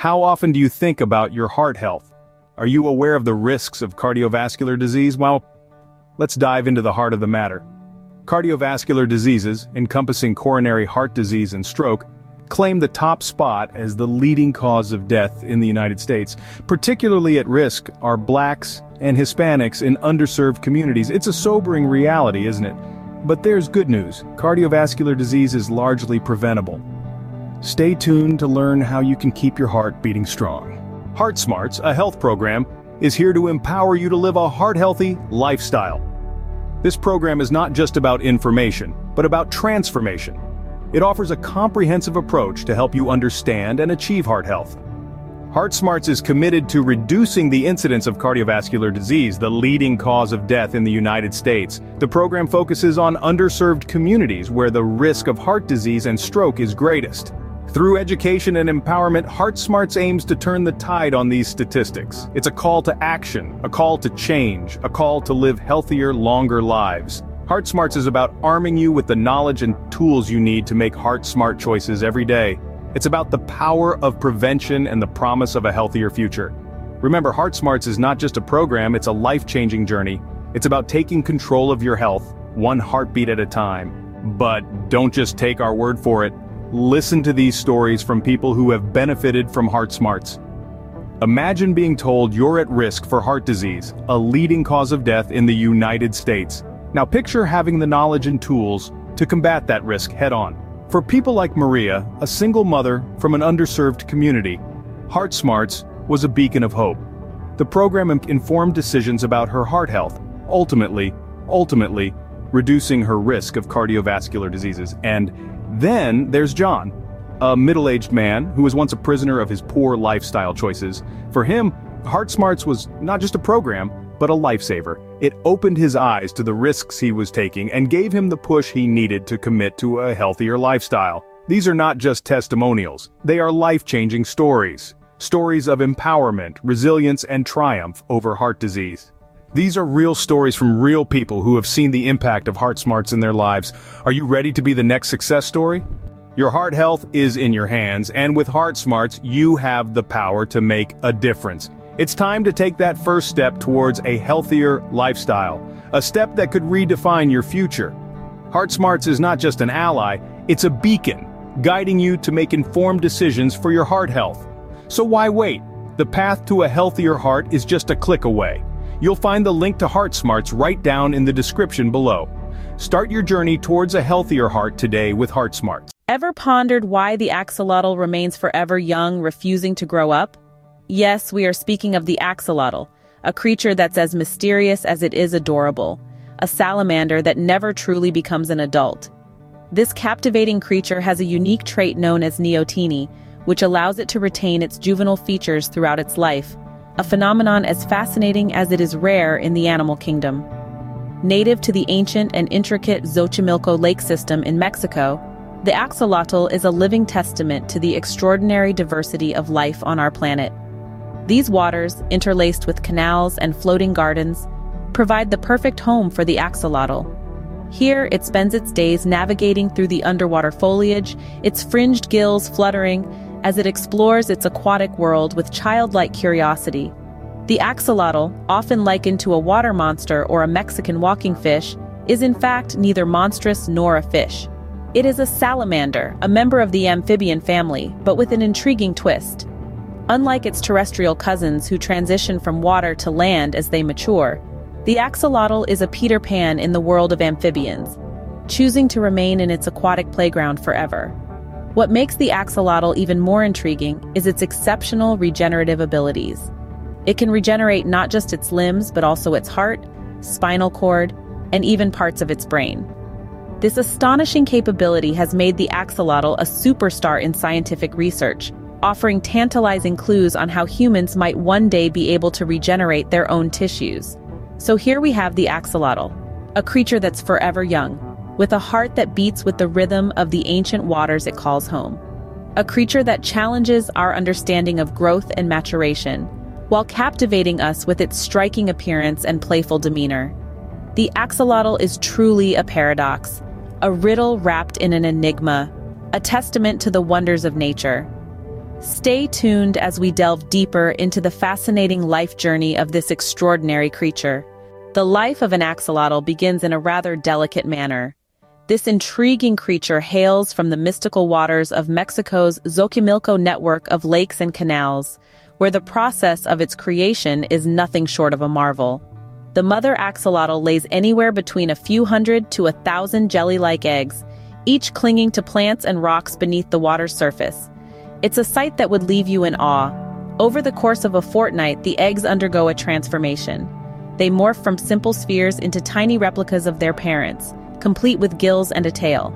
How often do you think about your heart health? Are you aware of the risks of cardiovascular disease? Well, let's dive into the heart of the matter. Cardiovascular diseases, encompassing coronary heart disease and stroke, claim the top spot as the leading cause of death in the United States. Particularly at risk are blacks and Hispanics in underserved communities. It's a sobering reality, isn't it? But there's good news. Cardiovascular disease is largely preventable. Stay tuned to learn how you can keep your heart beating strong. Heart Smarts, a health program, is here to empower you to live a heart-healthy lifestyle. This program is not just about information, but about transformation. It offers a comprehensive approach to help you understand and achieve heart health. Heart Smarts is committed to reducing the incidence of cardiovascular disease, the leading cause of death in the United States. The program focuses on underserved communities where the risk of heart disease and stroke is greatest. Through education and empowerment, HeartSmarts aims to turn the tide on these statistics. It's a call to action, a call to change, a call to live healthier, longer lives. HeartSmarts is about arming you with the knowledge and tools you need to make heart-smart choices every day. It's about the power of prevention and the promise of a healthier future. Remember, HeartSmarts is not just a program, it's a life-changing journey. It's about taking control of your health, one heartbeat at a time. But don't just take our word for it. Listen to these stories from people who have benefited from Heart Smarts. Imagine being told you're at risk for heart disease, a leading cause of death in the United States. Now picture having the knowledge and tools to combat that risk head-on. For people like Maria, a single mother from an underserved community, Heart Smarts was a beacon of hope. The program informed decisions about her heart health, ultimately, ultimately, reducing her risk of cardiovascular diseases and then there's John, a middle-aged man who was once a prisoner of his poor lifestyle choices. For him, Heart Smarts was not just a program, but a lifesaver. It opened his eyes to the risks he was taking and gave him the push he needed to commit to a healthier lifestyle. These are not just testimonials, they are life-changing stories. Stories of empowerment, resilience, and triumph over heart disease. These are real stories from real people who have seen the impact of Heart Smarts in their lives. Are you ready to be the next success story? Your heart health is in your hands, and with Heart Smarts, you have the power to make a difference. It's time to take that first step towards a healthier lifestyle, a step that could redefine your future. Heart Smarts is not just an ally, it's a beacon, guiding you to make informed decisions for your heart health. So why wait? The path to a healthier heart is just a click away. You'll find the link to Heart Smarts right down in the description below. Start your journey towards a healthier heart today with Heart Smarts. Ever pondered why the axolotl remains forever young, refusing to grow up? Yes, we are speaking of the axolotl, a creature that's as mysterious as it is adorable, a salamander that never truly becomes an adult. This captivating creature has a unique trait known as neoteny, which allows it to retain its juvenile features throughout its life, a phenomenon as fascinating as it is rare in the animal kingdom. Native to the ancient and intricate Xochimilco lake system in Mexico, the axolotl is a living testament to the extraordinary diversity of life on our planet. These waters, interlaced with canals and floating gardens, provide the perfect home for the axolotl. Here, it spends its days navigating through the underwater foliage, its fringed gills fluttering, as it explores its aquatic world with childlike curiosity. The axolotl, often likened to a water monster or a Mexican walking fish, is in fact neither monstrous nor a fish. It is a salamander, a member of the amphibian family, but with an intriguing twist. Unlike its terrestrial cousins who transition from water to land as they mature, the axolotl is a Peter Pan in the world of amphibians, choosing to remain in its aquatic playground forever. What makes the axolotl even more intriguing is its exceptional regenerative abilities. It can regenerate not just its limbs, but also its heart, spinal cord, and even parts of its brain. This astonishing capability has made the axolotl a superstar in scientific research, offering tantalizing clues on how humans might one day be able to regenerate their own tissues. So here we have the axolotl, a creature that's forever young, with a heart that beats with the rhythm of the ancient waters it calls home. A creature that challenges our understanding of growth and maturation, while captivating us with its striking appearance and playful demeanor. The axolotl is truly a paradox, a riddle wrapped in an enigma, a testament to the wonders of nature. Stay tuned as we delve deeper into the fascinating life journey of this extraordinary creature. The life of an axolotl begins in a rather delicate manner. This intriguing creature hails from the mystical waters of Mexico's Xochimilco network of lakes and canals, where the process of its creation is nothing short of a marvel. The mother axolotl lays anywhere between a few hundred to a thousand jelly-like eggs, each clinging to plants and rocks beneath the water's surface. It's a sight that would leave you in awe. Over the course of a fortnight, the eggs undergo a transformation. They morph from simple spheres into tiny replicas of their parents, complete with gills and a tail.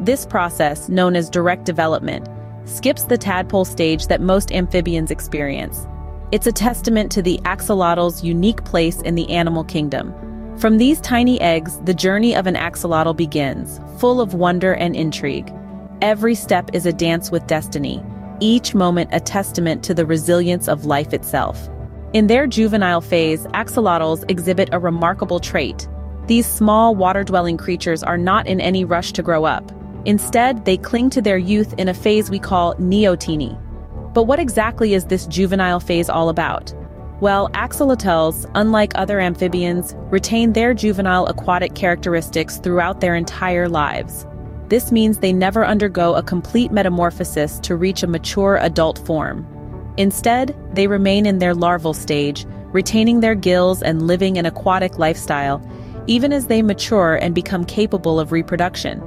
This process, known as direct development, skips the tadpole stage that most amphibians experience. It's a testament to the axolotl's unique place in the animal kingdom. From these tiny eggs, the journey of an axolotl begins, full of wonder and intrigue. Every step is a dance with destiny, each moment a testament to the resilience of life itself. In their juvenile phase, axolotls exhibit a remarkable trait. These small water-dwelling creatures are not in any rush to grow up. Instead, they cling to their youth in a phase we call neoteny. But what exactly is this juvenile phase all about? Well, axolotls, unlike other amphibians, retain their juvenile aquatic characteristics throughout their entire lives. This means they never undergo a complete metamorphosis to reach a mature adult form. Instead, they remain in their larval stage, retaining their gills and living an aquatic lifestyle, even as they mature and become capable of reproduction.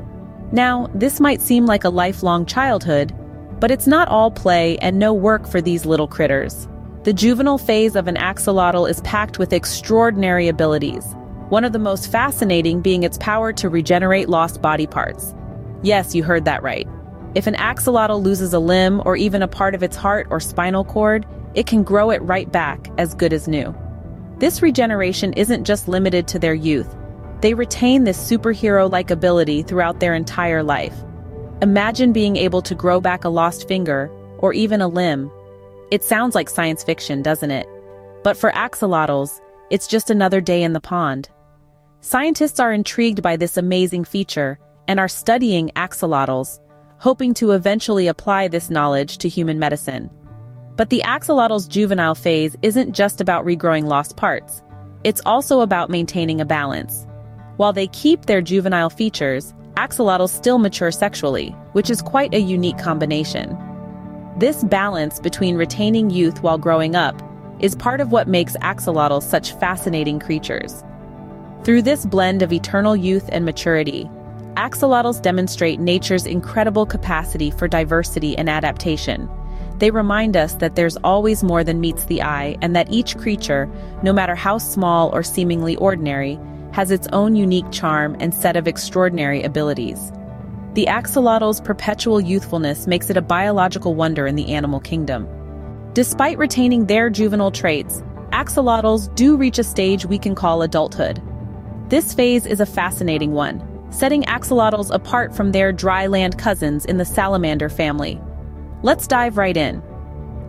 Now, this might seem like a lifelong childhood, but it's not all play and no work for these little critters. The juvenile phase of an axolotl is packed with extraordinary abilities, one of the most fascinating being its power to regenerate lost body parts. Yes, you heard that right. If an axolotl loses a limb or even a part of its heart or spinal cord, it can grow it right back as good as new. This regeneration isn't just limited to their youth. They retain this superhero-like ability throughout their entire life. Imagine being able to grow back a lost finger, or even a limb. It sounds like science fiction, doesn't it? But for axolotls, it's just another day in the pond. Scientists are intrigued by this amazing feature and are studying axolotls, hoping to eventually apply this knowledge to human medicine. But the axolotl's juvenile phase isn't just about regrowing lost parts. It's also about maintaining a balance. While they keep their juvenile features, axolotls still mature sexually, which is quite a unique combination. This balance between retaining youth while growing up is part of what makes axolotls such fascinating creatures. Through this blend of eternal youth and maturity, axolotls demonstrate nature's incredible capacity for diversity and adaptation. They remind us that there's always more than meets the eye and that each creature, no matter how small or seemingly ordinary, has its own unique charm and set of extraordinary abilities. The axolotl's perpetual youthfulness makes it a biological wonder in the animal kingdom. Despite retaining their juvenile traits, axolotls do reach a stage we can call adulthood. This phase is a fascinating one, setting axolotls apart from their dry-land cousins in the salamander family. Let's dive right in.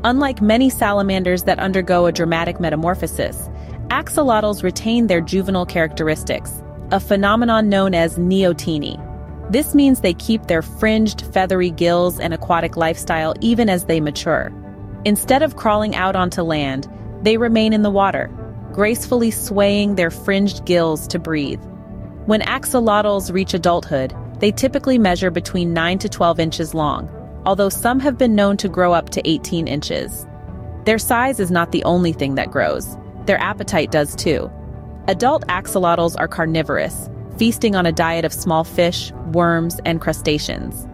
Unlike many salamanders that undergo a dramatic metamorphosis, axolotls retain their juvenile characteristics, a phenomenon known as neoteny. This means they keep their fringed, feathery gills and aquatic lifestyle even as they mature. Instead of crawling out onto land, they remain in the water, gracefully swaying their fringed gills to breathe. When axolotls reach adulthood, they typically measure between 9 to 12 inches long, although some have been known to grow up to 18 inches. Their size is not the only thing that grows. Their appetite does too. Adult axolotls are carnivorous, feasting on a diet of small fish, worms, and crustaceans.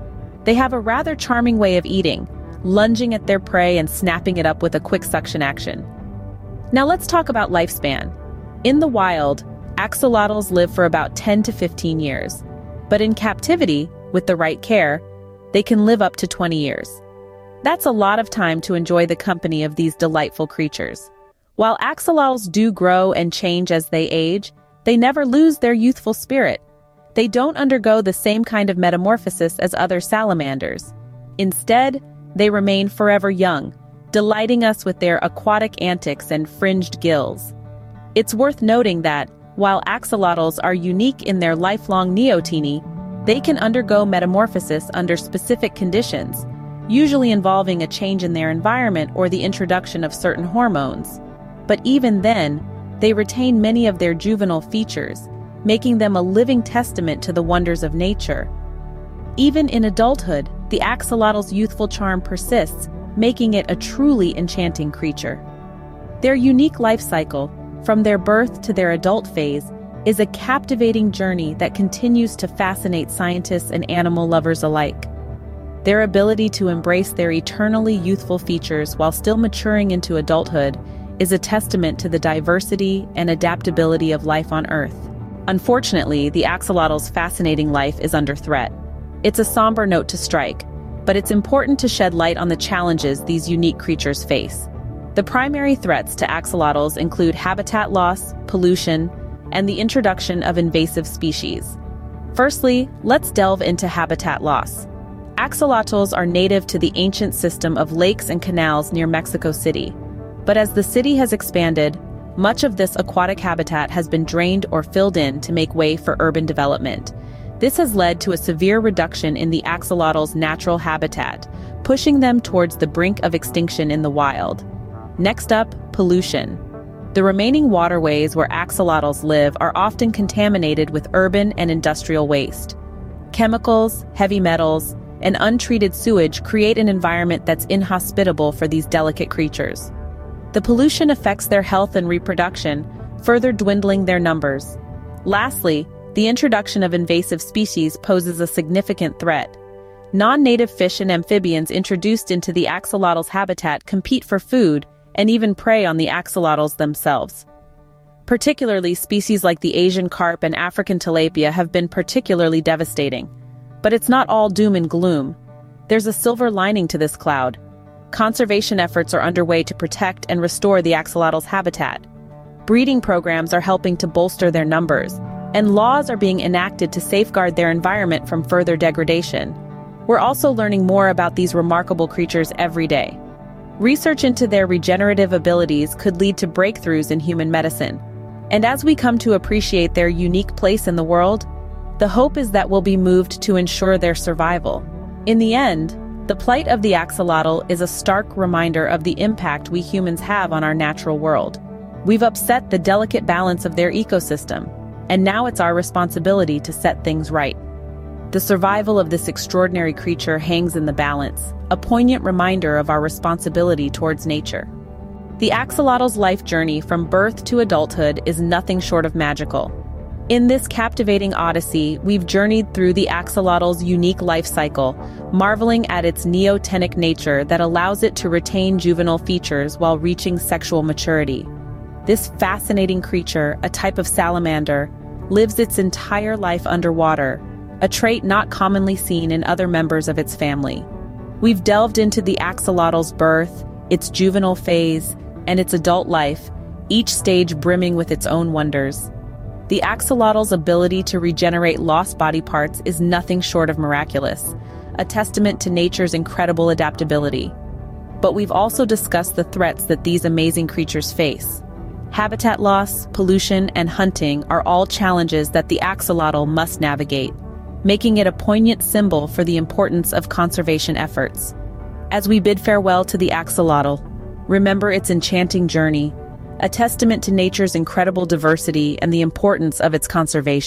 They have a rather charming way of eating, lunging at their prey and snapping it up with a quick suction action. Now let's talk about lifespan. In the wild, axolotls live for about 10 to 15 years. But in captivity, with the right care, they can live up to 20 years. That's a lot of time to enjoy the company of these delightful creatures. While axolotls do grow and change as they age, they never lose their youthful spirit. They don't undergo the same kind of metamorphosis as other salamanders. Instead, they remain forever young, delighting us with their aquatic antics and fringed gills. It's worth noting that, while axolotls are unique in their lifelong neoteny, they can undergo metamorphosis under specific conditions, usually involving a change in their environment or the introduction of certain hormones. But even then, they retain many of their juvenile features, making them a living testament to the wonders of nature. Even in adulthood, the axolotl's youthful charm persists, making it a truly enchanting creature. Their unique life cycle, from their birth to their adult phase, is a captivating journey that continues to fascinate scientists and animal lovers alike. Their ability to embrace their eternally youthful features while still maturing into adulthood is a testament to the diversity and adaptability of life on Earth. Unfortunately, the axolotl's fascinating life is under threat. It's a somber note to strike, but it's important to shed light on the challenges these unique creatures face. The primary threats to axolotls include habitat loss, pollution, and the introduction of invasive species. Firstly, let's delve into habitat loss. Axolotls are native to the ancient system of lakes and canals near Mexico City. But as the city has expanded, much of this aquatic habitat has been drained or filled in to make way for urban development. This has led to a severe reduction in the axolotl's natural habitat, pushing them towards the brink of extinction in the wild. Next up, pollution. The remaining waterways where axolotls live are often contaminated with urban and industrial waste. Chemicals, heavy metals, and untreated sewage create an environment that's inhospitable for these delicate creatures. The pollution affects their health and reproduction, further dwindling their numbers. Lastly, the introduction of invasive species poses a significant threat. Non-native fish and amphibians introduced into the axolotl's habitat compete for food and even prey on the axolotls themselves. Particularly species like the Asian carp and African tilapia have been particularly devastating. But it's not all doom and gloom. There's a silver lining to this cloud. Conservation efforts are underway to protect and restore the axolotl's habitat. Breeding programs are helping to bolster their numbers, and laws are being enacted to safeguard their environment from further degradation. We're also learning more about these remarkable creatures every day. Research into their regenerative abilities could lead to breakthroughs in human medicine. And as we come to appreciate their unique place in the world, the hope is that we'll be moved to ensure their survival. In the end, the plight of the axolotl is a stark reminder of the impact we humans have on our natural world. We've upset the delicate balance of their ecosystem, and now it's our responsibility to set things right. The survival of this extraordinary creature hangs in the balance, a poignant reminder of our responsibility towards nature. The axolotl's life journey from birth to adulthood is nothing short of magical. In this captivating odyssey, we've journeyed through the axolotl's unique life cycle, marveling at its neotenic nature that allows it to retain juvenile features while reaching sexual maturity. This fascinating creature, a type of salamander, lives its entire life underwater, a trait not commonly seen in other members of its family. We've delved into the axolotl's birth, its juvenile phase, and its adult life, each stage brimming with its own wonders. The axolotl's ability to regenerate lost body parts is nothing short of miraculous, a testament to nature's incredible adaptability. But we've also discussed the threats that these amazing creatures face. Habitat loss, pollution, and hunting are all challenges that the axolotl must navigate making it a poignant symbol for the importance of conservation efforts. As we bid farewell to the axolotl, remember its enchanting journey, a testament to nature's incredible diversity and the importance of its conservation.